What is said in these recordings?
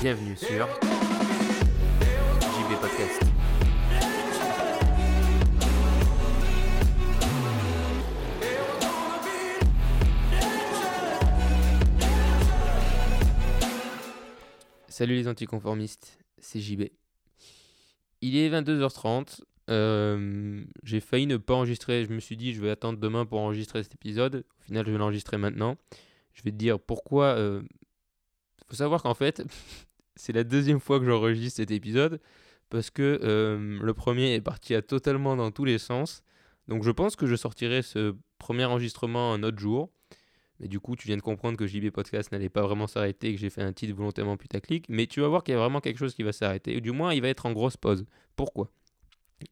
Bienvenue sur JB Podcast. Salut les anticonformistes, c'est JB. Il est 22h30. euh, J'ai failli ne pas enregistrer. Je me suis dit, je vais attendre demain pour enregistrer cet épisode. Au final, je vais l'enregistrer maintenant. Je vais te dire pourquoi. euh, faut savoir qu'en fait, c'est la deuxième fois que j'enregistre cet épisode parce que euh, le premier est parti à totalement dans tous les sens. Donc je pense que je sortirai ce premier enregistrement un autre jour. Mais du coup, tu viens de comprendre que JB Podcast n'allait pas vraiment s'arrêter et que j'ai fait un titre volontairement putaclic. Mais tu vas voir qu'il y a vraiment quelque chose qui va s'arrêter. Ou du moins, il va être en grosse pause. Pourquoi?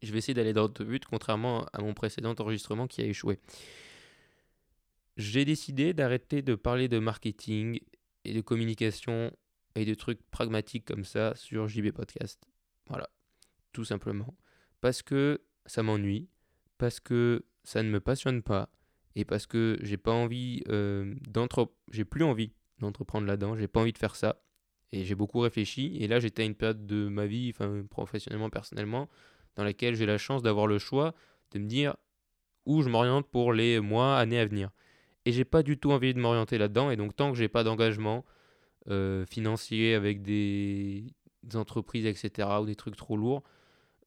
Je vais essayer d'aller dans le but, contrairement à mon précédent enregistrement qui a échoué. J'ai décidé d'arrêter de parler de marketing et de communication et de trucs pragmatiques comme ça sur JB Podcast. Voilà, tout simplement. Parce que ça m'ennuie, parce que ça ne me passionne pas, et parce que j'ai pas envie euh. J'ai plus envie d'entreprendre là-dedans, j'ai pas envie de faire ça. Et j'ai beaucoup réfléchi, et là j'étais à une période de ma vie, enfin professionnellement, personnellement, dans laquelle j'ai la chance d'avoir le choix de me dire où je m'oriente pour les mois, années à venir. Et j'ai pas du tout envie de m'orienter là-dedans, et donc tant que j'ai pas d'engagement, euh, financier avec des, entreprises, etc., ou des trucs trop lourds,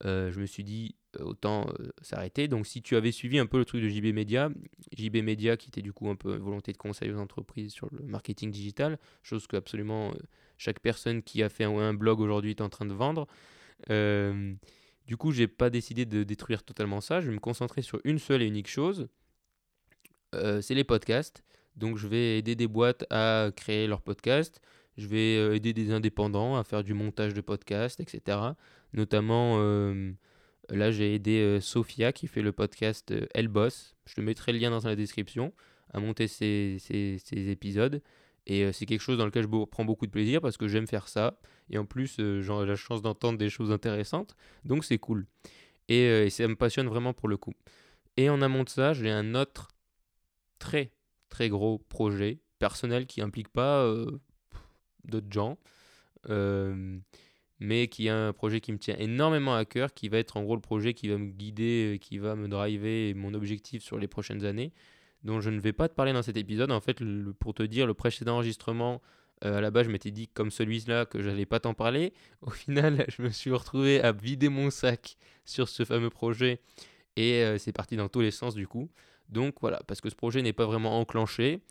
euh, je me suis dit autant euh, s'arrêter. Donc si tu avais suivi un peu le truc de JB Media, JB Media qui était du coup un peu une volonté de conseil aux entreprises sur le marketing digital, chose que absolument euh, chaque personne qui a fait un, blog aujourd'hui est en train de vendre. Euh, du coup, j'ai pas décidé de détruire totalement ça. Je vais me concentrer sur une seule et unique chose. Euh, c'est les podcasts. Donc je vais aider des boîtes à créer leurs podcasts. Je vais euh, aider des indépendants à faire du montage de podcasts, etc. Notamment, euh, là j'ai aidé euh, Sophia qui fait le podcast euh, Elle Boss. Je te mettrai le lien dans la description à monter ses épisodes. Et euh, c'est quelque chose dans lequel je prends beaucoup de plaisir parce que j'aime faire ça. Et en plus, j'ai la chance d'entendre des choses intéressantes. Donc c'est cool. Et, ça me passionne vraiment pour le coup. Et en amont de ça, j'ai un autre très très gros projet personnel qui implique pas d'autres gens, mais qui est un projet qui me tient énormément à cœur, qui va être en gros le projet qui va me guider, euh, qui va me driver mon objectif sur les prochaines années, dont je ne vais pas te parler dans cet épisode. En fait, pour te dire, le précédent enregistrement, euh, à la base, je m'étais dit comme celui-là que j'allais pas t'en parler. Au final, je me suis retrouvé à vider mon sac sur ce fameux projet et euh, c'est parti dans tous les sens du coup. Donc voilà, parce que ce projet n'est pas vraiment enclenché,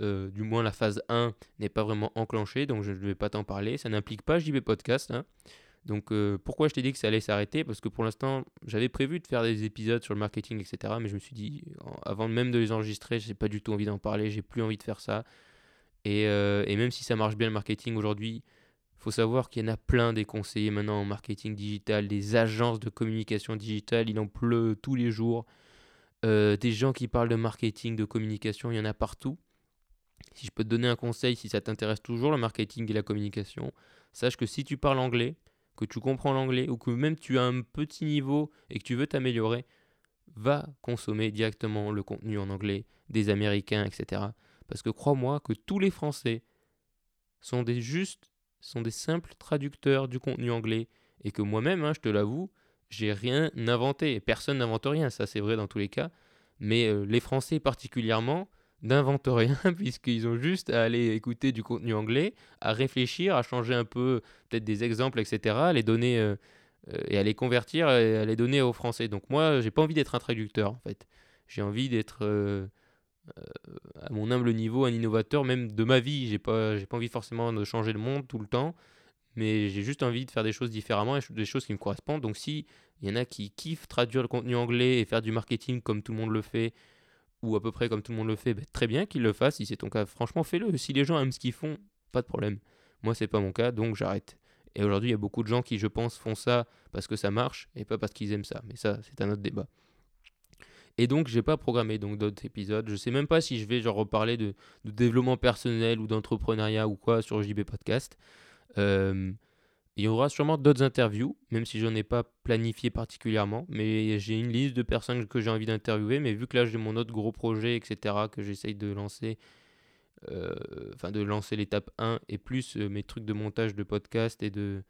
euh, du moins la phase 1 n'est pas vraiment enclenchée, donc je ne vais pas t'en parler. Ça n'implique pas JB Podcast. hein. Donc euh, pourquoi je t'ai dit que ça allait s'arrêter? Parce que pour l'instant, j'avais prévu de faire des épisodes sur le marketing, etc. Mais je me suis dit, avant même de les enregistrer, j'ai pas du tout envie d'en parler, j'ai plus envie de faire ça. Et, euh, et même si ça marche bien le marketing aujourd'hui, faut savoir qu'il y en a plein des conseillers maintenant en marketing digital, des agences de communication digitale, il en pleut tous les jours. Des gens qui parlent de marketing, de communication, il y en a partout. Si je peux te donner un conseil, si ça t'intéresse toujours le marketing et la communication, sache que si tu parles anglais, que tu comprends l'anglais, ou que même tu as un petit niveau et que tu veux t'améliorer, va consommer directement le contenu en anglais des Américains, etc. Parce que crois-moi que tous les Français sont des justes, sont des simples traducteurs du contenu anglais, et que moi-même, hein, je te l'avoue, j'ai rien inventé. Personne n'invente rien, ça c'est vrai dans tous les cas. Mais euh, les Français particulièrement n'inventent rien puisqu'ils ont juste à aller écouter du contenu anglais, à réfléchir, à changer un peu peut-être des exemples, etc., à les donner euh, euh, et à les convertir et à les donner aux Français. Donc moi, j'ai pas envie d'être un traducteur en fait. J'ai envie d'être euh, euh, à mon humble niveau un innovateur même de ma vie. J'ai pas, j'ai pas envie forcément de changer le monde tout le temps, mais j'ai juste envie de faire des choses différemment et des choses qui me correspondent. Donc si y en a qui kiffent traduire le contenu anglais et faire du marketing comme tout le monde le fait, ou à peu près comme tout le monde le fait, ben, très bien qu'ils le fassent. Si c'est ton cas, franchement, fais-le. Si les gens aiment ce qu'ils font, pas de problème. Moi, c'est pas mon cas, donc j'arrête. Et aujourd'hui, il y a beaucoup de gens qui, je pense, font ça parce que ça marche et pas parce qu'ils aiment ça. Mais ça, c'est un autre débat. Et donc, j'ai pas programmé donc d'autres épisodes. Je sais même pas si je vais genre reparler de, de développement personnel ou d'entrepreneuriat ou quoi sur JB Podcast. Euh, Il y aura sûrement d'autres interviews, même si je n'en ai pas planifié particulièrement. Mais j'ai une liste de personnes que j'ai envie d'interviewer. Mais vu que là j'ai mon autre gros projet, etc., que j'essaye de lancer, euh, enfin de lancer l'étape 1 et plus euh, mes trucs de montage de podcast et de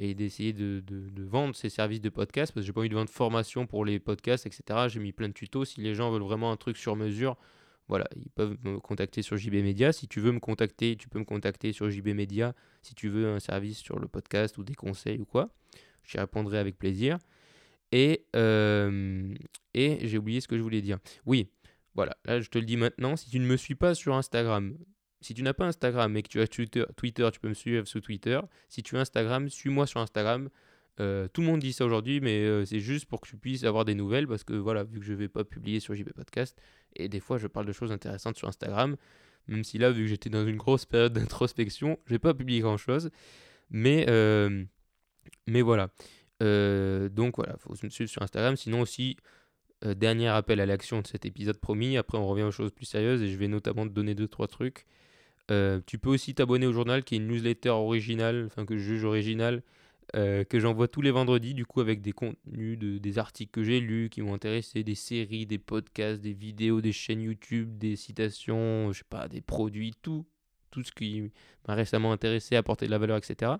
et d'essayer de, vendre ces services de podcast parce que j'ai pas envie de vendre formation pour les podcasts, etc. J'ai mis plein de tutos. Si les gens veulent vraiment un truc sur mesure, voilà, ils peuvent me contacter sur JB Media. Si tu veux me contacter, tu peux me contacter sur JB Media si tu veux un service sur le podcast ou des conseils ou quoi. J'y répondrai avec plaisir. Et, euh, et j'ai oublié ce que je voulais dire. Oui, voilà, là je te le dis maintenant. Si tu ne me suis pas sur Instagram, si tu n'as pas Instagram et que tu as Twitter, Twitter, tu peux me suivre sur Twitter. Si tu as Instagram, suis-moi sur Instagram. Euh, tout le monde dit ça aujourd'hui, mais euh, c'est juste pour que tu puisses avoir des nouvelles parce que voilà, vu que je ne vais pas publier sur JB Podcast, et des fois je parle de choses intéressantes sur Instagram, même si là, vu que j'étais dans une grosse période d'introspection, je n'ai pas publié grand chose, mais, euh, mais voilà. donc voilà, il faut me suivre sur Instagram, sinon aussi. dernier appel à l'action de cet épisode promis. Après, on revient aux choses plus sérieuses et je vais notamment te donner deux trois trucs. tu peux aussi t'abonner au journal qui est une newsletter originale, enfin que je juge originale, euh, que j'envoie tous les vendredis, du coup, avec des contenus, de, des articles que j'ai lus qui m'ont intéressé, des séries, des podcasts, des vidéos, des chaînes YouTube, des citations, je sais pas, des produits, tout, tout ce qui m'a récemment intéressé, apporté de la valeur, etc.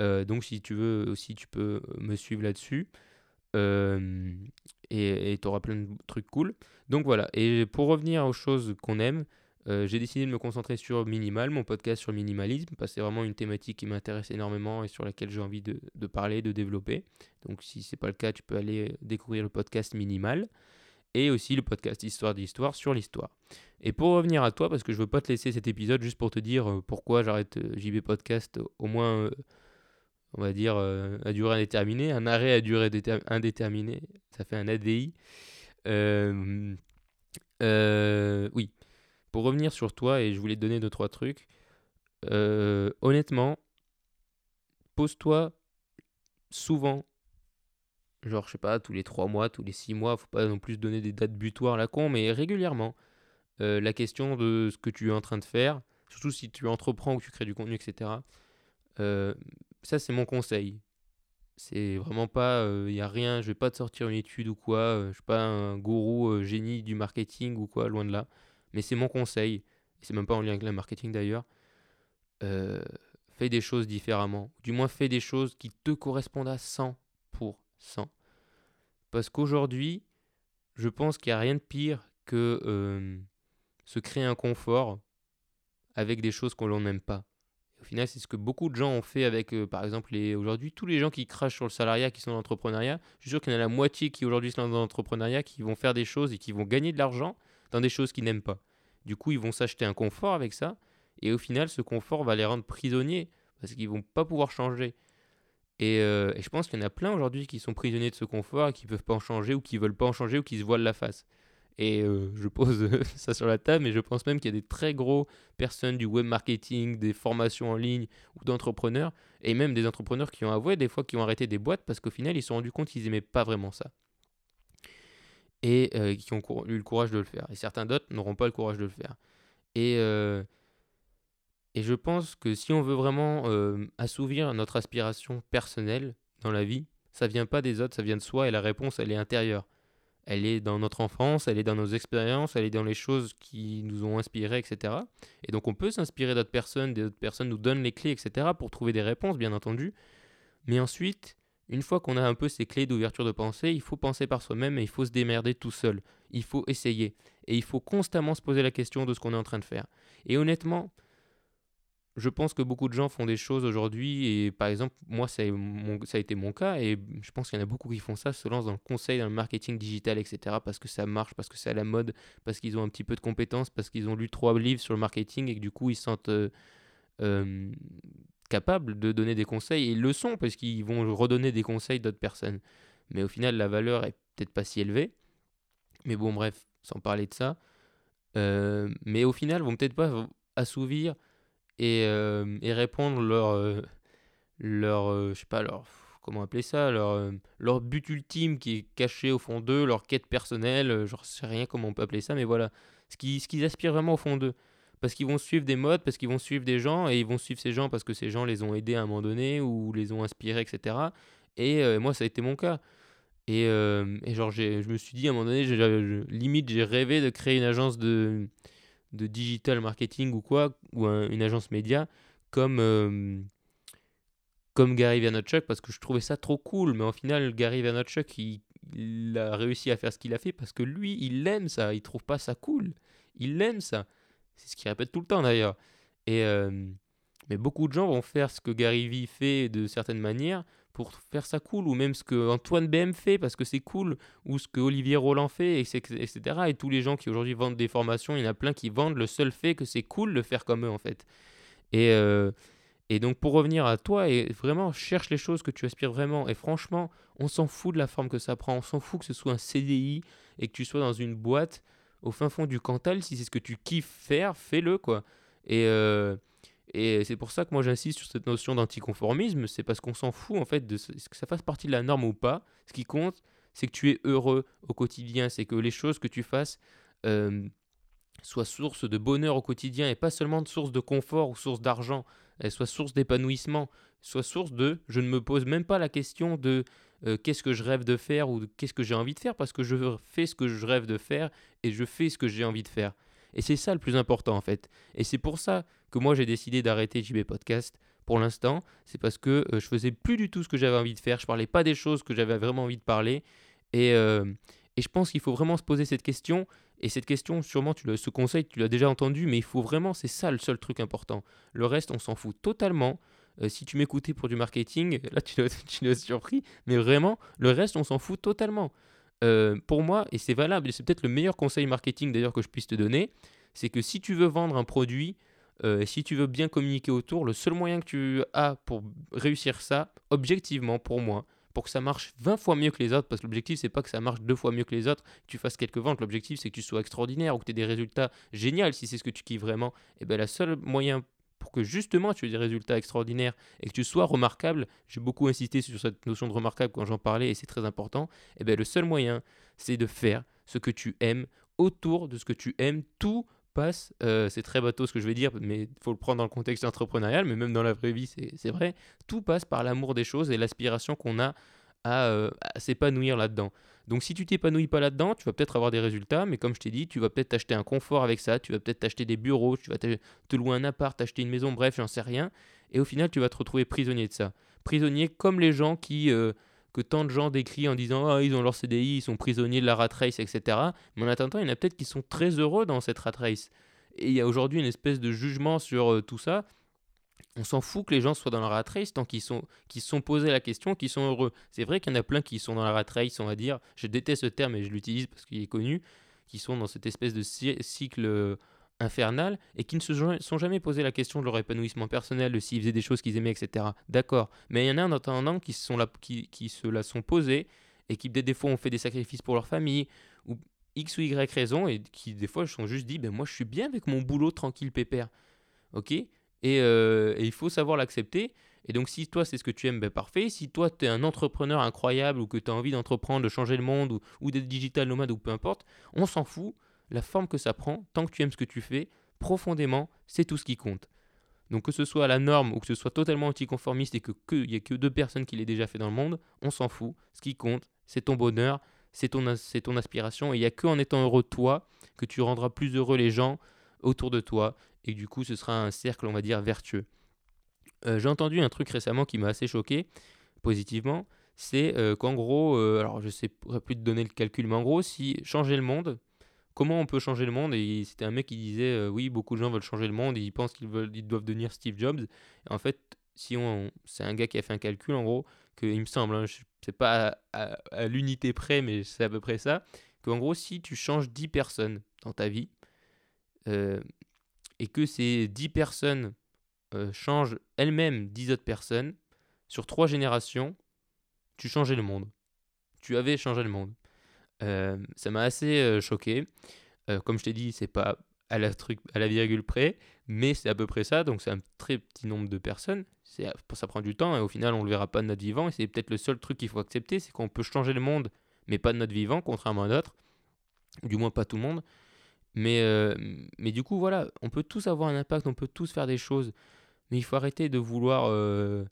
Euh, donc, si tu veux aussi, tu peux me suivre là-dessus. Euh, et tu auras plein de trucs cool. Donc voilà, et pour revenir aux choses qu'on aime, euh, j'ai décidé de me concentrer sur Minimal, mon podcast sur minimalisme, parce que c'est vraiment une thématique qui m'intéresse énormément et sur laquelle j'ai envie de, parler, de développer. Donc si ce n'est pas le cas, tu peux aller découvrir le podcast Minimal et aussi le podcast Histoire d'Histoire sur l'histoire. Et pour revenir à toi, parce que je veux pas te laisser cet épisode juste pour te dire euh, pourquoi j'arrête euh, JB Podcast au moins, on va dire, à durée indéterminée, un arrêt à durée indéterminée, ça fait un ADI. oui, pour revenir sur toi, et je voulais te donner deux, trois trucs, euh, honnêtement, pose-toi souvent, genre, je sais pas, tous les trois mois, tous les six mois, faut pas non plus donner des dates butoirs la con, mais régulièrement, euh, la question de ce que tu es en train de faire, surtout si tu entreprends ou tu crées du contenu, etc. Euh, ça, c'est mon conseil. C'est vraiment pas, il n'y a rien, je vais pas te sortir une étude ou quoi, je suis pas un gourou génie du marketing ou quoi, loin de là mais c'est mon conseil, c'est même pas en lien avec le marketing d'ailleurs, euh, fais des choses différemment. Du moins, fais des choses qui te correspondent à 100%. Parce qu'aujourd'hui, je pense qu'il n'y a rien de pire que euh, se créer un confort avec des choses qu'on n'aime pas. Au final, c'est ce que beaucoup de gens ont fait avec, euh, par exemple, aujourd'hui, tous les gens qui crachent sur le salariat, qui sont dans l'entrepreneuriat. Je suis sûr qu'il y en a la moitié qui aujourd'hui sont dans l'entrepreneuriat, qui vont faire des choses et qui vont gagner de l'argent dans des choses qu'ils n'aiment pas. Du coup, ils vont s'acheter un confort avec ça, et au final, ce confort va les rendre prisonniers, parce qu'ils vont pas pouvoir changer. Et, euh, je pense qu'il y en a plein aujourd'hui qui sont prisonniers de ce confort, et qui peuvent pas en changer, ou qui veulent pas en changer, ou qui se voilent la face. Et euh, je pose ça sur la table, mais je pense même qu'il y a des très gros personnes du web marketing, des formations en ligne ou d'entrepreneurs, et même des entrepreneurs qui ont avoué des fois qui ont arrêté des boîtes parce qu'au final ils se sont rendus compte qu'ils n'aimaient pas vraiment ça et euh, qui ont eu le courage de le faire. Et certains d'autres n'auront pas le courage de le faire. Et, euh, et je pense que si on veut vraiment euh, assouvir notre aspiration personnelle dans la vie, ça vient pas des autres, ça vient de soi et la réponse, elle est intérieure. Elle est dans notre enfance, elle est dans nos expériences, elle est dans les choses qui nous ont inspirés, etc. Et donc on peut s'inspirer d'autres personnes, d'autres personnes nous donnent les clés, etc. pour trouver des réponses, bien entendu. Mais ensuite, une fois qu'on a un peu ces clés d'ouverture de pensée, il faut penser par soi-même et il faut se démerder tout seul. Il faut essayer. Et il faut constamment se poser la question de ce qu'on est en train de faire. Et honnêtement, je pense que beaucoup de gens font des choses aujourd'hui. Et par exemple, moi, ça a, été mon cas. Et je pense qu'il y en a beaucoup qui font ça, se lancent dans le conseil, dans le marketing digital, etc. Parce que ça marche, parce que c'est à la mode, parce qu'ils ont un petit peu de compétences, parce qu'ils ont lu trois livres sur le marketing et que du coup, ils se sentent. Euh, euh, capables de donner des conseils, et ils le sont parce qu'ils vont redonner des conseils d'autres personnes. Mais au final, la valeur est peut-être pas si élevée. Mais bon, bref, sans parler de ça. Euh, mais au final, vont peut-être pas assouvir et, euh, répondre leur, euh, leur je sais pas, leur, comment appeler ça, leur, leur but ultime qui est caché au fond d'eux, leur quête personnelle, je sais rien comment on peut appeler ça, mais voilà, ce qu'ils ce qu'ils aspirent vraiment au fond d'eux. Parce qu'ils vont suivre des modes, parce qu'ils vont suivre des gens, et ils vont suivre ces gens parce que ces gens les ont aidés à un moment donné, ou les ont inspirés, etc. Et euh, moi, ça a été mon cas. Et, euh, et genre, je me suis dit à un moment donné, limite, j'ai rêvé de créer une agence de, de digital marketing ou quoi, ou un- une agence média, comme, euh, comme Gary Vaynerchuk, parce que je trouvais ça trop cool. Mais au final, Gary Vaynerchuk, il, il a réussi à faire ce qu'il a fait parce que lui, il aime ça. Il trouve pas ça cool. Il aime ça. C'est ce qu'il répète tout le temps d'ailleurs. Et euh, mais beaucoup de gens vont faire ce que Gary Vee fait de certaines manières pour faire ça cool, ou même ce que Antoine BM fait parce que c'est cool, ou ce que Olivier Roland fait, etc. Et tous les gens qui aujourd'hui vendent des formations, il y en a plein qui vendent le seul fait que c'est cool de faire comme eux en fait. Et, euh, et donc pour revenir à toi, et vraiment cherche les choses que tu aspires vraiment. Et franchement, on s'en fout de la forme que ça prend, on s'en fout que ce soit un CDI et que tu sois dans une boîte au fin fond du Cantal. Si c'est ce que tu kiffes faire, fais-le quoi. Et, euh, et c'est pour ça que moi j'insiste sur cette notion d'anticonformisme, c'est parce qu'on s'en fout en fait de ce- que ça fasse partie de la norme ou pas. Ce qui compte, c'est que tu es heureux au quotidien, c'est que les choses que tu fasses euh, soient source de bonheur au quotidien et pas seulement de source de confort ou source d'argent, elles soient source d'épanouissement, soient source de je ne me pose même pas la question de euh, qu'est-ce que je rêve de faire ou qu'est-ce que j'ai envie de faire parce que je fais ce que je rêve de faire et je fais ce que j'ai envie de faire. Et c'est ça le plus important en fait. Et c'est pour ça que moi j'ai décidé d'arrêter JB Podcast pour l'instant. C'est parce que euh, je faisais plus du tout ce que j'avais envie de faire. Je parlais pas des choses que j'avais vraiment envie de parler. Et, euh, et je pense qu'il faut vraiment se poser cette question. Et cette question, sûrement, tu ce conseil, tu l'as déjà entendu, mais il faut vraiment, c'est ça le seul truc important. Le reste, on s'en fout totalement. Euh, si tu m'écoutais pour du marketing, là tu l'as surpris, mais vraiment, le reste, on s'en fout totalement. Euh, pour moi, et c'est valable, et c'est peut-être le meilleur conseil marketing d'ailleurs que je puisse te donner, c'est que si tu veux vendre un produit, euh, si tu veux bien communiquer autour, le seul moyen que tu as pour réussir ça, objectivement pour moi, pour que ça marche 20 fois mieux que les autres, parce que l'objectif c'est pas que ça marche deux fois mieux que les autres, tu fasses quelques ventes, l'objectif c'est que tu sois extraordinaire ou que tu aies des résultats géniaux si c'est ce que tu kiffes vraiment, et bien la seule moyen pour que justement tu aies des résultats extraordinaires et que tu sois remarquable, j'ai beaucoup insisté sur cette notion de remarquable quand j'en parlais et c'est très important, et bien le seul moyen c'est de faire ce que tu aimes autour de ce que tu aimes, tout passe, euh, c'est très bateau ce que je vais dire, mais il faut le prendre dans le contexte entrepreneurial, mais même dans la vraie vie, c'est vrai. Tout passe par l'amour des choses et l'aspiration qu'on a à, euh, à s'épanouir là-dedans. Donc si tu t'épanouis pas là-dedans, tu vas peut-être avoir des résultats, mais comme je t'ai dit, tu vas peut-être t'acheter un confort avec ça, tu vas peut-être t'acheter des bureaux, tu vas te, louer un appart, t'acheter une maison, bref, j'en sais rien. Et au final, tu vas te retrouver prisonnier de ça. Prisonnier comme les gens qui... euh, que tant de gens décrient en disant ah ils ont leur CDI, ils sont prisonniers de la rat race, etc. Mais en attendant, il y en a peut-être qui sont très heureux dans cette rat race. Et il y a aujourd'hui une espèce de jugement sur euh, tout ça. On s'en fout que les gens soient dans la rat race tant qu'ils sont, qu'ils sont posé la question, qu'ils sont heureux. C'est vrai qu'il y en a plein qui sont dans la rat race, on va dire. Je déteste ce terme et je l'utilise parce qu'il est connu. Qui sont dans cette espèce de cy- cycle euh, infernal et qui ne se sont jamais posé la question de leur épanouissement personnel, de s'ils faisaient des choses qu'ils aimaient, etc. D'accord. Mais il y en a en attendant qui sont qui, se la sont posées et qui des fois ont fait des sacrifices pour leur famille ou X ou Y raison et qui des fois se sont juste dit ben moi je suis bien avec mon boulot tranquille pépère. Ok? Et, euh, et il faut savoir l'accepter. Et donc si toi c'est ce que tu aimes, ben parfait. Si toi tu es un entrepreneur incroyable ou que tu as envie d'entreprendre, de changer le monde ou, d'être digital nomade ou peu importe, on s'en fout. La forme que ça prend, tant que tu aimes ce que tu fais, profondément, c'est tout ce qui compte. Donc que ce soit la norme ou que ce soit totalement anticonformiste et qu'il y ait que deux personnes qui l'aient déjà fait dans le monde, on s'en fout. Ce qui compte, c'est ton bonheur, c'est ton, c'est ton aspiration. Et il n'y a qu'en étant heureux toi que tu rendras plus heureux les gens autour de toi. Et du coup, ce sera un cercle, on va dire, vertueux. Euh, J'ai entendu un truc récemment qui m'a assez choqué, positivement. C'est euh, qu'en gros, euh, alors je ne sais plus te donner le calcul, mais en gros, si changer le monde, comment on peut changer le monde? Et c'était un mec qui disait oui, beaucoup de gens veulent changer le monde ils pensent qu'ils ils doivent devenir Steve Jobs. En fait, si on, c'est un gars qui a fait un calcul en gros, que il me semble, hein, je- c'est pas à, à- l'unité près, mais c'est à peu près ça, qu'en gros, si tu changes 10 personnes dans ta vie et que ces 10 personnes euh, changent elles-mêmes 10 autres personnes, sur trois générations, tu changeais le monde. Tu avais changé le monde. Euh, ça m'a assez euh, choqué. Comme je t'ai dit, c'est pas à la, à la virgule près, mais c'est à peu près ça. Donc c'est un très petit nombre de personnes. Ça prend du temps et au final, on le verra pas de notre vivant. Et c'est peut-être le seul truc qu'il faut accepter, c'est qu'on peut changer le monde, mais pas de notre vivant, contrairement à d'autres. Du moins pas tout le monde. Mais, euh, mais du coup, voilà, on peut tous avoir un impact, on peut tous faire des choses. Mais il faut arrêter de vouloir euh,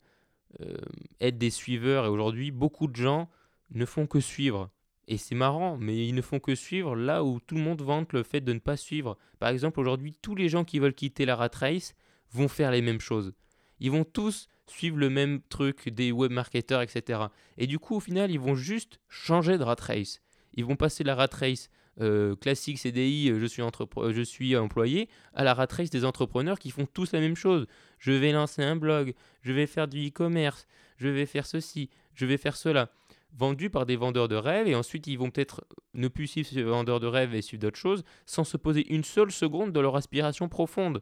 euh, être des suiveurs. Et aujourd'hui, beaucoup de gens ne font que suivre. Et c'est marrant, mais ils ne font que suivre là où tout le monde vante le fait de ne pas suivre. Par exemple, aujourd'hui, tous les gens qui veulent quitter la rat race vont faire les mêmes choses. Ils vont tous suivre le même truc des web marketeurs, etc. Et du coup, au final, ils vont juste changer de rat race. Ils vont passer la rat race euh, classique CDI, euh, je suis, euh, je suis employé, à la rat race des entrepreneurs qui font tous la même chose. Je vais lancer un blog, je vais faire du e-commerce, je vais faire ceci, je vais faire cela. Vendu par des vendeurs de rêves, et ensuite ils vont peut-être ne plus suivre ces vendeurs de rêves et suivre d'autres choses, sans se poser une seule seconde de leur aspiration profonde.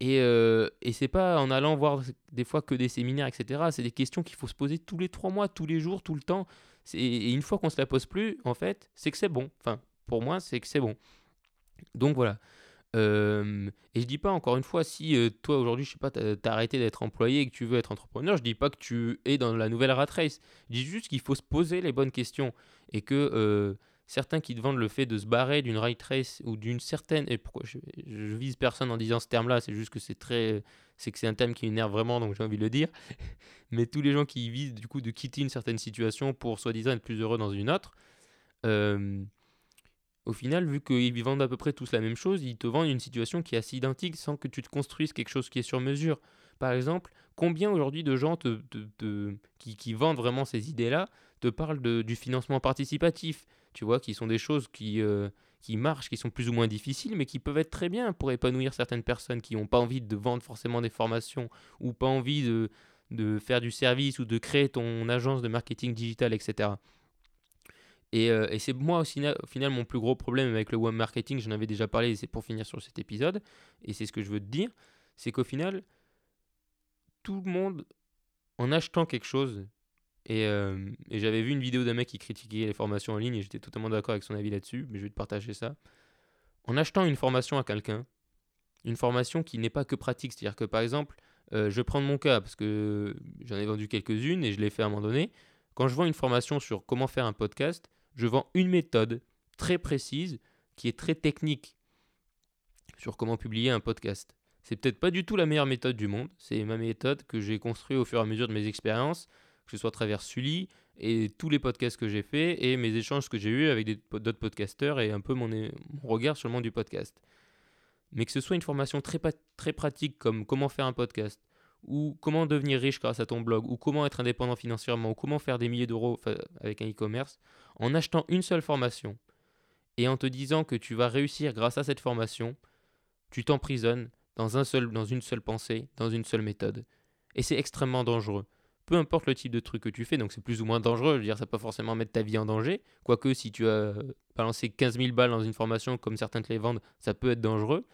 Et, euh, et c'est pas en allant voir des fois que des séminaires, etc. C'est des questions qu'il faut se poser tous les trois mois, tous les jours, tout le temps. Et une fois qu'on se la pose plus, en fait, c'est que c'est bon. Enfin, pour moi, c'est que c'est bon. Donc voilà. Et je dis pas encore une fois, si euh, toi aujourd'hui, je sais pas, t'as arrêté d'être employé et que tu veux être entrepreneur, je dis pas que tu es dans la nouvelle rat race. Je dis juste qu'il faut se poser les bonnes questions et que euh, certains qui te vendent le fait de se barrer d'une rat race ou d'une certaine et pourquoi je, je vise personne en disant ce terme-là, c'est juste que c'est très, c'est que c'est un thème qui m'énerve vraiment, donc j'ai envie de le dire. Mais tous les gens qui visent du coup de quitter une certaine situation pour soi-disant être plus heureux dans une autre. euh, au final, vu qu'ils vendent à peu près tous la même chose, ils te vendent une situation qui est assez identique sans que tu te construises quelque chose qui est sur mesure. Par exemple, combien aujourd'hui de gens te- te- te- qui, qui vendent vraiment ces idées-là te parlent de- du financement participatif? Tu vois, qui sont des choses qui, euh, qui marchent, qui sont plus ou moins difficiles, mais qui peuvent être très bien pour épanouir certaines personnes qui n'ont pas envie de vendre forcément des formations ou pas envie de, de faire du service ou de créer ton agence de marketing digital, etc. Et, euh, et c'est moi au final, au final mon plus gros problème avec le web marketing, j'en avais déjà parlé c'est pour finir sur cet épisode, et c'est ce que je veux te dire, c'est qu'au final, tout le monde, en achetant quelque chose, et, euh, et j'avais vu une vidéo d'un mec qui critiquait les formations en ligne, et j'étais totalement d'accord avec son avis là-dessus, mais je vais te partager ça. En achetant une formation à quelqu'un, une formation qui n'est pas que pratique, c'est-à-dire que par exemple, euh, je vais prendre mon cas, parce que j'en ai vendu quelques-unes et je l'ai fait à un moment donné, quand je vends une formation sur comment faire un podcast, je vends une méthode très précise qui est très technique sur comment publier un podcast. C'est peut-être pas du tout la meilleure méthode du monde, c'est ma méthode que j'ai construite au fur et à mesure de mes expériences, que ce soit à travers Sully et tous les podcasts que j'ai faits et mes échanges que j'ai eus avec d'autres podcasteurs et un peu mon, regard sur le monde du podcast. Mais que ce soit une formation très, pratique comme comment faire un podcast, ou comment devenir riche grâce à ton blog, ou comment être indépendant financièrement, ou comment faire des milliers d'euros avec un e-commerce, en achetant une seule formation et en te disant que tu vas réussir grâce à cette formation, tu t'emprisonnes dans, un seul, dans une seule pensée, dans une seule méthode. Et c'est extrêmement dangereux. Peu importe le type de truc que tu fais, donc c'est plus ou moins dangereux, je veux dire, ça peut forcément mettre ta vie en danger, quoique si tu as euh, balancé 15 000 balles dans une formation comme certains te les vendent, ça peut être dangereux.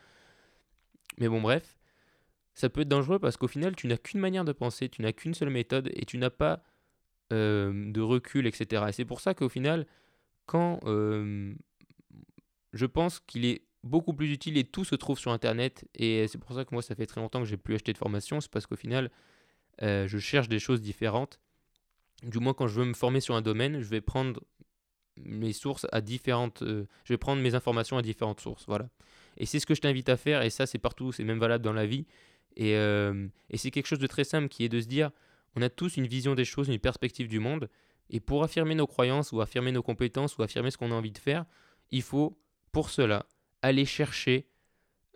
Mais bon, bref, ça peut être dangereux parce qu'au final, tu n'as qu'une manière de penser, tu n'as qu'une seule méthode et tu n'as pas euh, de recul, etc. Et c'est pour ça qu'au final, quand euh, je pense qu'il est beaucoup plus utile et tout se trouve sur Internet, et c'est pour ça que moi, ça fait très longtemps que j'ai plus acheté de formation, c'est parce qu'au final, euh, je cherche des choses différentes. Du moins, quand je veux me former sur un domaine, je vais prendre mes sources à différentes. euh, je vais prendre mes informations à différentes sources. Voilà. Et c'est ce que je t'invite à faire, et ça, c'est partout, c'est même valable dans la vie. Euh, et c'est quelque chose de très simple qui est de se dire on a tous une vision des choses, une perspective du monde, et pour affirmer nos croyances, ou affirmer nos compétences, ou affirmer ce qu'on a envie de faire, il faut, pour cela, aller chercher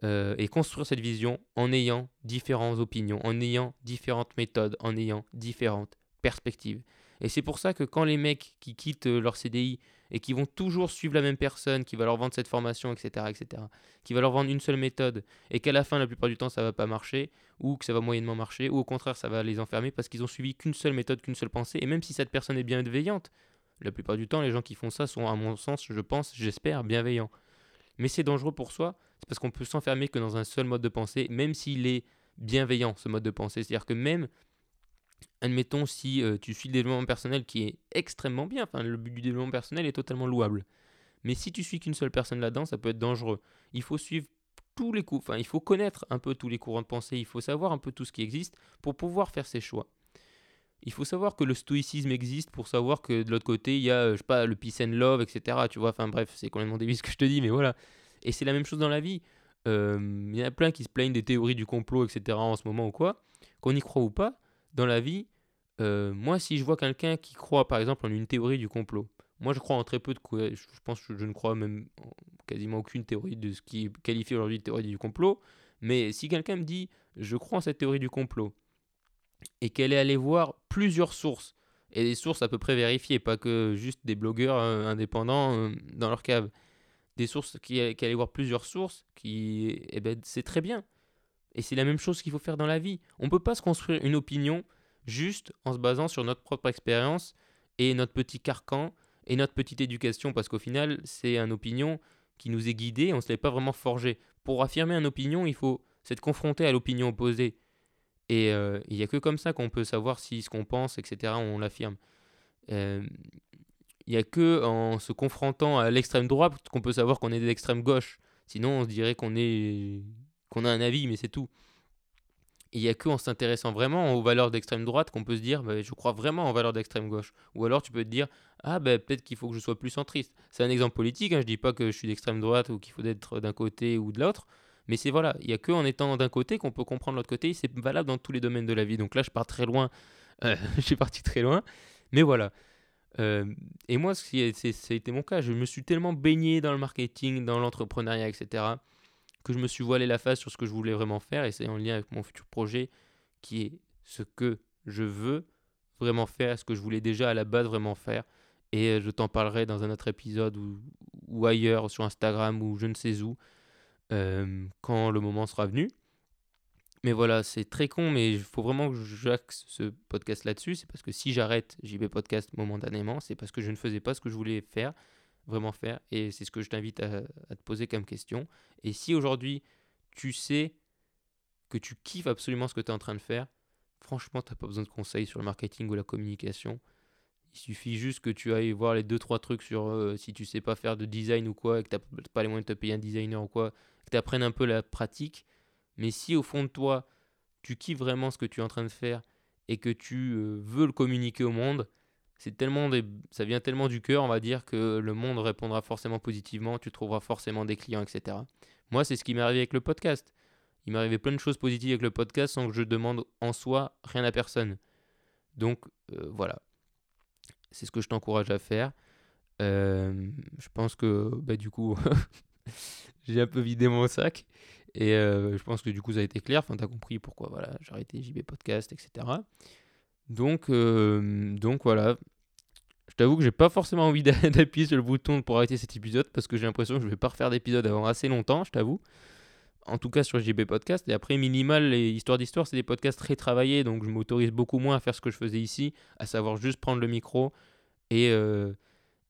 euh, et construire cette vision en ayant différentes opinions, en ayant différentes méthodes, en ayant différentes perspectives. Et c'est pour ça que quand les mecs qui quittent euh, leur CDI et qui vont toujours suivre la même personne, qui va leur vendre cette formation, etc., etc., qui va leur vendre une seule méthode, et qu'à la fin, la plupart du temps, ça va pas marcher, ou que ça va moyennement marcher, ou au contraire, ça va les enfermer parce qu'ils ont suivi qu'une seule méthode, qu'une seule pensée, et même si cette personne est bienveillante, la plupart du temps, les gens qui font ça sont, à mon sens, je pense, j'espère, bienveillants. Mais c'est dangereux pour soi, c'est parce qu'on peut s'enfermer que dans un seul mode de pensée, même s'il est bienveillant, ce mode de pensée. C'est-à-dire que même, admettons, si euh, tu suis le développement personnel qui est extrêmement bien, enfin, le but du développement personnel est totalement louable. Mais si tu suis qu'une seule personne là-dedans, ça peut être dangereux. Il faut suivre tous les coups, enfin, il faut connaître un peu tous les courants de pensée, il faut savoir un peu tout ce qui existe pour pouvoir faire ses choix. Il faut savoir que le stoïcisme existe pour savoir que de l'autre côté, il y a, euh, je sais pas, le peace and love, etc. Tu vois, enfin bref, c'est complètement débile ce que je te dis, mais voilà. Et c'est la même chose dans la vie. Euh, Il y en a plein qui se plaignent des théories du complot, etc. en ce moment ou quoi. Qu'on y croit ou pas, dans la vie, euh, moi, si je vois quelqu'un qui croit, par exemple, en une théorie du complot, moi, je crois en très peu de. Je pense que je ne crois même en quasiment aucune théorie de ce qui est qualifié aujourd'hui de théorie du complot. Mais si quelqu'un me dit, je crois en cette théorie du complot, et qu'elle est allée voir plusieurs sources, et des sources à peu près vérifiées, pas que juste des blogueurs euh, indépendants euh, dans leur cave, des sources qui, qui allaient voir plusieurs sources, qui, eh ben, c'est très bien. Et c'est la même chose qu'il faut faire dans la vie. On ne peut pas se construire une opinion juste en se basant sur notre propre expérience et notre petit carcan et notre petite éducation, parce qu'au final, c'est une opinion qui nous est guidée, on ne se l'est pas vraiment forgé. Pour affirmer une opinion, il faut s'être confronté à l'opinion opposée. Et euh, il n'y a que comme ça qu'on peut savoir si ce qu'on pense, etc., on l'affirme. Euh, Il n'y a que en se confrontant à l'extrême droite qu'on peut savoir qu'on est de l'extrême gauche. Sinon, on se dirait qu'on est qu'on a un avis, mais c'est tout. Il n'y a que en s'intéressant vraiment aux valeurs d'extrême droite qu'on peut se dire bah, je crois vraiment aux valeurs d'extrême gauche. Ou alors tu peux te dire ah ben peut-être qu'il faut que je sois plus centriste. C'est un exemple politique, hein, je dis pas que je suis d'extrême droite ou qu'il faut être d'un côté ou de l'autre. Mais c'est voilà, il n'y a que en étant d'un côté qu'on peut comprendre l'autre côté. C'est valable dans tous les domaines de la vie. Donc là, je pars très loin. Euh, je suis parti très loin. Mais voilà. Euh, et moi, été mon cas. Je me suis tellement baigné dans le marketing, dans l'entrepreneuriat, etc., que je me suis voilé la face sur ce que je voulais vraiment faire. Et c'est en lien avec mon futur projet qui est ce que je veux vraiment faire, ce que je voulais déjà à la base vraiment faire. Et euh, je t'en parlerai dans un autre épisode ou, ou ailleurs, sur Instagram ou je ne sais où, euh, quand le moment sera venu. Mais voilà, c'est très con, mais il faut vraiment que j'axe ce podcast là-dessus. C'est parce que si j'arrête JB Podcast momentanément, c'est parce que je ne faisais pas ce que je voulais faire, vraiment faire. Et c'est ce que je t'invite à, à te poser comme question. Et si aujourd'hui, tu sais que tu kiffes absolument ce que tu es en train de faire, franchement, tu n'as pas besoin de conseils sur le marketing ou la communication. Il suffit juste que tu ailles voir les 2-3 trucs sur euh, si tu sais pas faire de design ou quoi, et que tu n'as pas les moyens de te payer un designer ou quoi, que tu apprennes un peu la pratique. Mais si au fond de toi, tu kiffes vraiment ce que tu es en train de faire et que tu euh, veux le communiquer au monde, c'est tellement des... ça vient tellement du cœur, on va dire, que le monde répondra forcément positivement, tu trouveras forcément des clients, etc. Moi, c'est ce qui m'est arrivé avec le podcast. Il m'est arrivé plein de choses positives avec le podcast sans que je demande en soi rien à personne. Donc euh, voilà, c'est ce que je t'encourage à faire. Euh, je pense que bah, du coup, j'ai un peu vidé mon sac. Et euh, je pense que du coup, ça a été clair. Enfin, t'as compris pourquoi voilà, j'ai arrêté JB Podcast, etc. Donc, euh, donc voilà. Je t'avoue que j'ai pas forcément envie d'a- d'appuyer sur le bouton pour arrêter cet épisode parce que j'ai l'impression que je vais pas refaire d'épisode avant assez longtemps, je t'avoue. En tout cas sur JB Podcast. Et après, Minimal et Histoire d'Histoire, c'est des podcasts très travaillés. Donc, je m'autorise beaucoup moins à faire ce que je faisais ici, à savoir juste prendre le micro et, euh,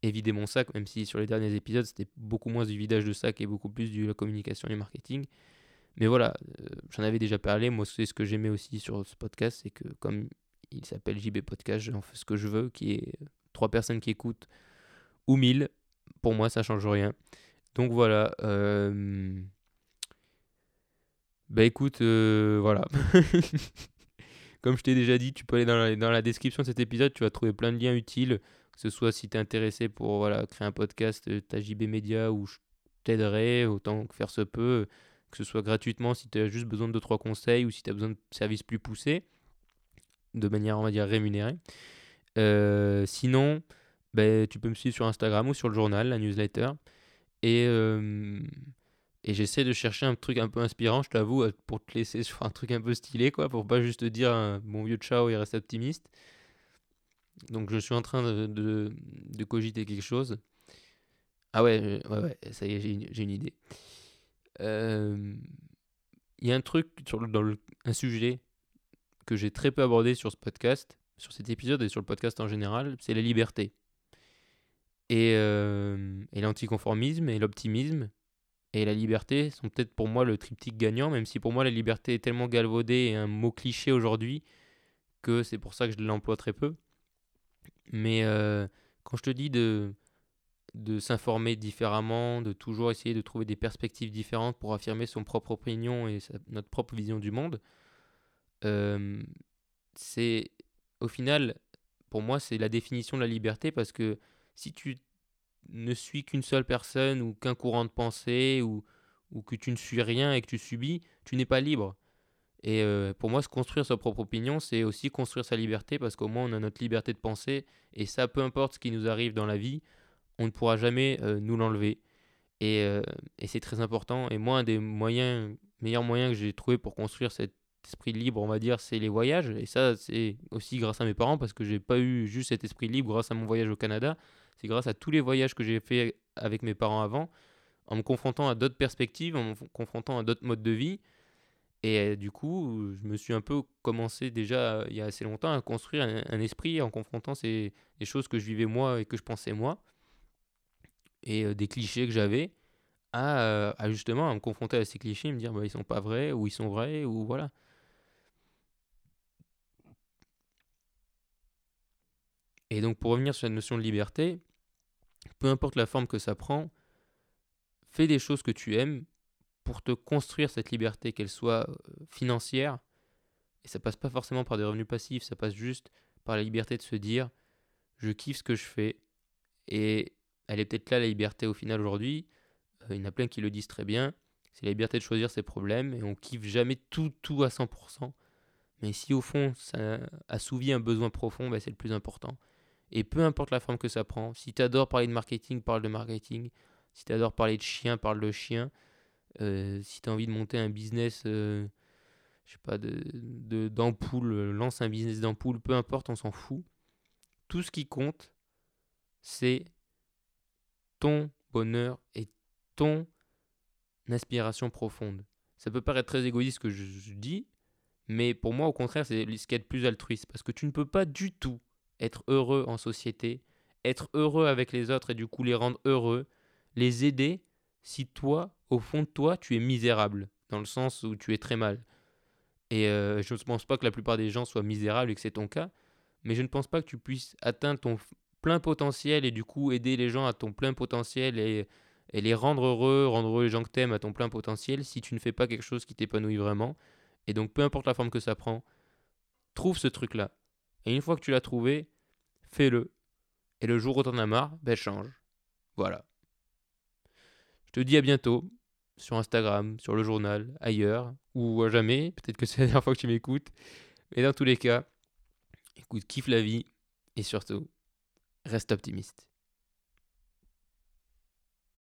vider mon sac. Même si sur les derniers épisodes, c'était beaucoup moins du vidage de sac et beaucoup plus de la communication et du marketing. Mais voilà, euh, j'en avais déjà parlé. Moi, c'est ce que j'aimais aussi sur ce podcast, c'est que comme il s'appelle JB Podcast, j'en fais ce que je veux, qui est trois personnes qui écoutent ou mille. Pour moi, ça change rien. Donc voilà. euh, Bah écoute, euh, voilà. Comme je t'ai déjà dit, tu peux aller dans la, dans la description de cet épisode, tu vas trouver plein de liens utiles. Que ce soit si tu es intéressé pour voilà, créer un podcast, euh, ta JB Media, où je t'aiderai autant que faire se peut que ce soit gratuitement si tu as juste besoin de 2-3 conseils ou si tu as besoin de services plus poussés, de manière, on va dire, rémunérée. Euh, sinon, ben, tu peux me suivre sur Instagram ou sur le journal, la newsletter. Et, et j'essaie de chercher un truc un peu inspirant, je t'avoue, euh, pour te laisser sur un truc un peu stylé, quoi, pour pas juste te dire un bon vieux ciao et reste optimiste. Donc je suis en train de, de, cogiter quelque chose. Ah ouais, euh, ouais, ouais, ça y est, j'ai une, une idée. Euh, Il y a un truc dans un sujet que j'ai très peu abordé sur ce podcast, sur cet épisode et sur le podcast en général, c'est la liberté. Et, euh, et l'anticonformisme et l'optimisme et la liberté sont peut-être pour moi le triptyque gagnant, même si pour moi la liberté est tellement galvaudée et un mot cliché aujourd'hui que c'est pour ça que je l'emploie très peu. Mais euh, quand je te dis de, de s'informer différemment, de toujours essayer de trouver des perspectives différentes pour affirmer son propre opinion et notre propre vision du monde, euh, c'est au final, pour moi, c'est la définition de la liberté parce que si tu ne suis qu'une seule personne ou qu'un courant de pensée ou, ou que tu ne suis rien et que tu subis, tu n'es pas libre. Et euh, pour moi, se construire sa propre opinion, c'est aussi construire sa liberté parce qu'au moins on a notre liberté de penser et ça, peu importe ce qui nous arrive dans la vie, on ne pourra jamais euh, nous l'enlever. Et, euh, et c'est très important. Et moi, un des moyens, meilleurs moyens que j'ai trouvé pour construire cet esprit libre, on va dire, c'est les voyages. Et ça, c'est aussi grâce à mes parents parce que j'ai pas eu juste cet esprit libre grâce à mon voyage au Canada. C'est grâce à tous les voyages que j'ai fait avec mes parents avant, en me confrontant à d'autres perspectives, en me confrontant à d'autres modes de vie. Et euh, du coup, je me suis un peu commencé déjà il y a assez longtemps à construire un, esprit en confrontant ces, choses que je vivais moi et que je pensais moi, et euh, des clichés que j'avais, à, euh, à justement à me confronter à ces clichés et me dire bah, ils sont pas vrais, ou ils sont vrais, ou voilà. Et donc pour revenir sur la notion de liberté, peu importe la forme que ça prend, fais des choses que tu aimes pour te construire cette liberté, qu'elle soit euh, financière, et ça passe pas forcément par des revenus passifs, ça passe juste par la liberté de se dire je kiffe ce que je fais, et elle est peut-être là la liberté au final aujourd'hui, Euh, il y en a plein qui le disent très bien, c'est la liberté de choisir ses problèmes, et on kiffe jamais tout, tout à 100%, mais si au fond ça assouvit un besoin profond, bah, c'est le plus important. Et peu importe la forme que ça prend, si tu adores parler de marketing, parle de marketing, si tu adores parler de chien, parle de chien, euh, si tu as envie de monter un business, euh, je sais pas, de, de- d'ampoule, euh, lance un business d'ampoule, peu importe, on s'en fout. Tout ce qui compte, c'est ton bonheur et ton aspiration profonde. Ça peut paraître très égoïste ce que je, je dis, mais pour moi, au contraire, c'est ce qui est le plus altruiste. Parce que tu ne peux pas du tout être heureux en société, être heureux avec les autres et du coup les rendre heureux, les aider si toi, au fond de toi, tu es misérable, dans le sens où tu es très mal. Et euh, je ne pense pas que la plupart des gens soient misérables et que c'est ton cas, mais je ne pense pas que tu puisses atteindre ton plein potentiel et du coup aider les gens à ton plein potentiel et, et les rendre heureux, rendre heureux les gens que t'aimes à ton plein potentiel si tu ne fais pas quelque chose qui t'épanouit vraiment. Et donc peu importe la forme que ça prend, trouve ce truc-là. Et une fois que tu l'as trouvé, fais-le. Et le jour où t'en as marre, ben change. Voilà. Je te dis à bientôt sur Instagram, sur le journal, ailleurs, ou à jamais. Peut-être que c'est la dernière fois que tu m'écoutes. Mais dans tous les cas, écoute, kiffe la vie et surtout, reste optimiste.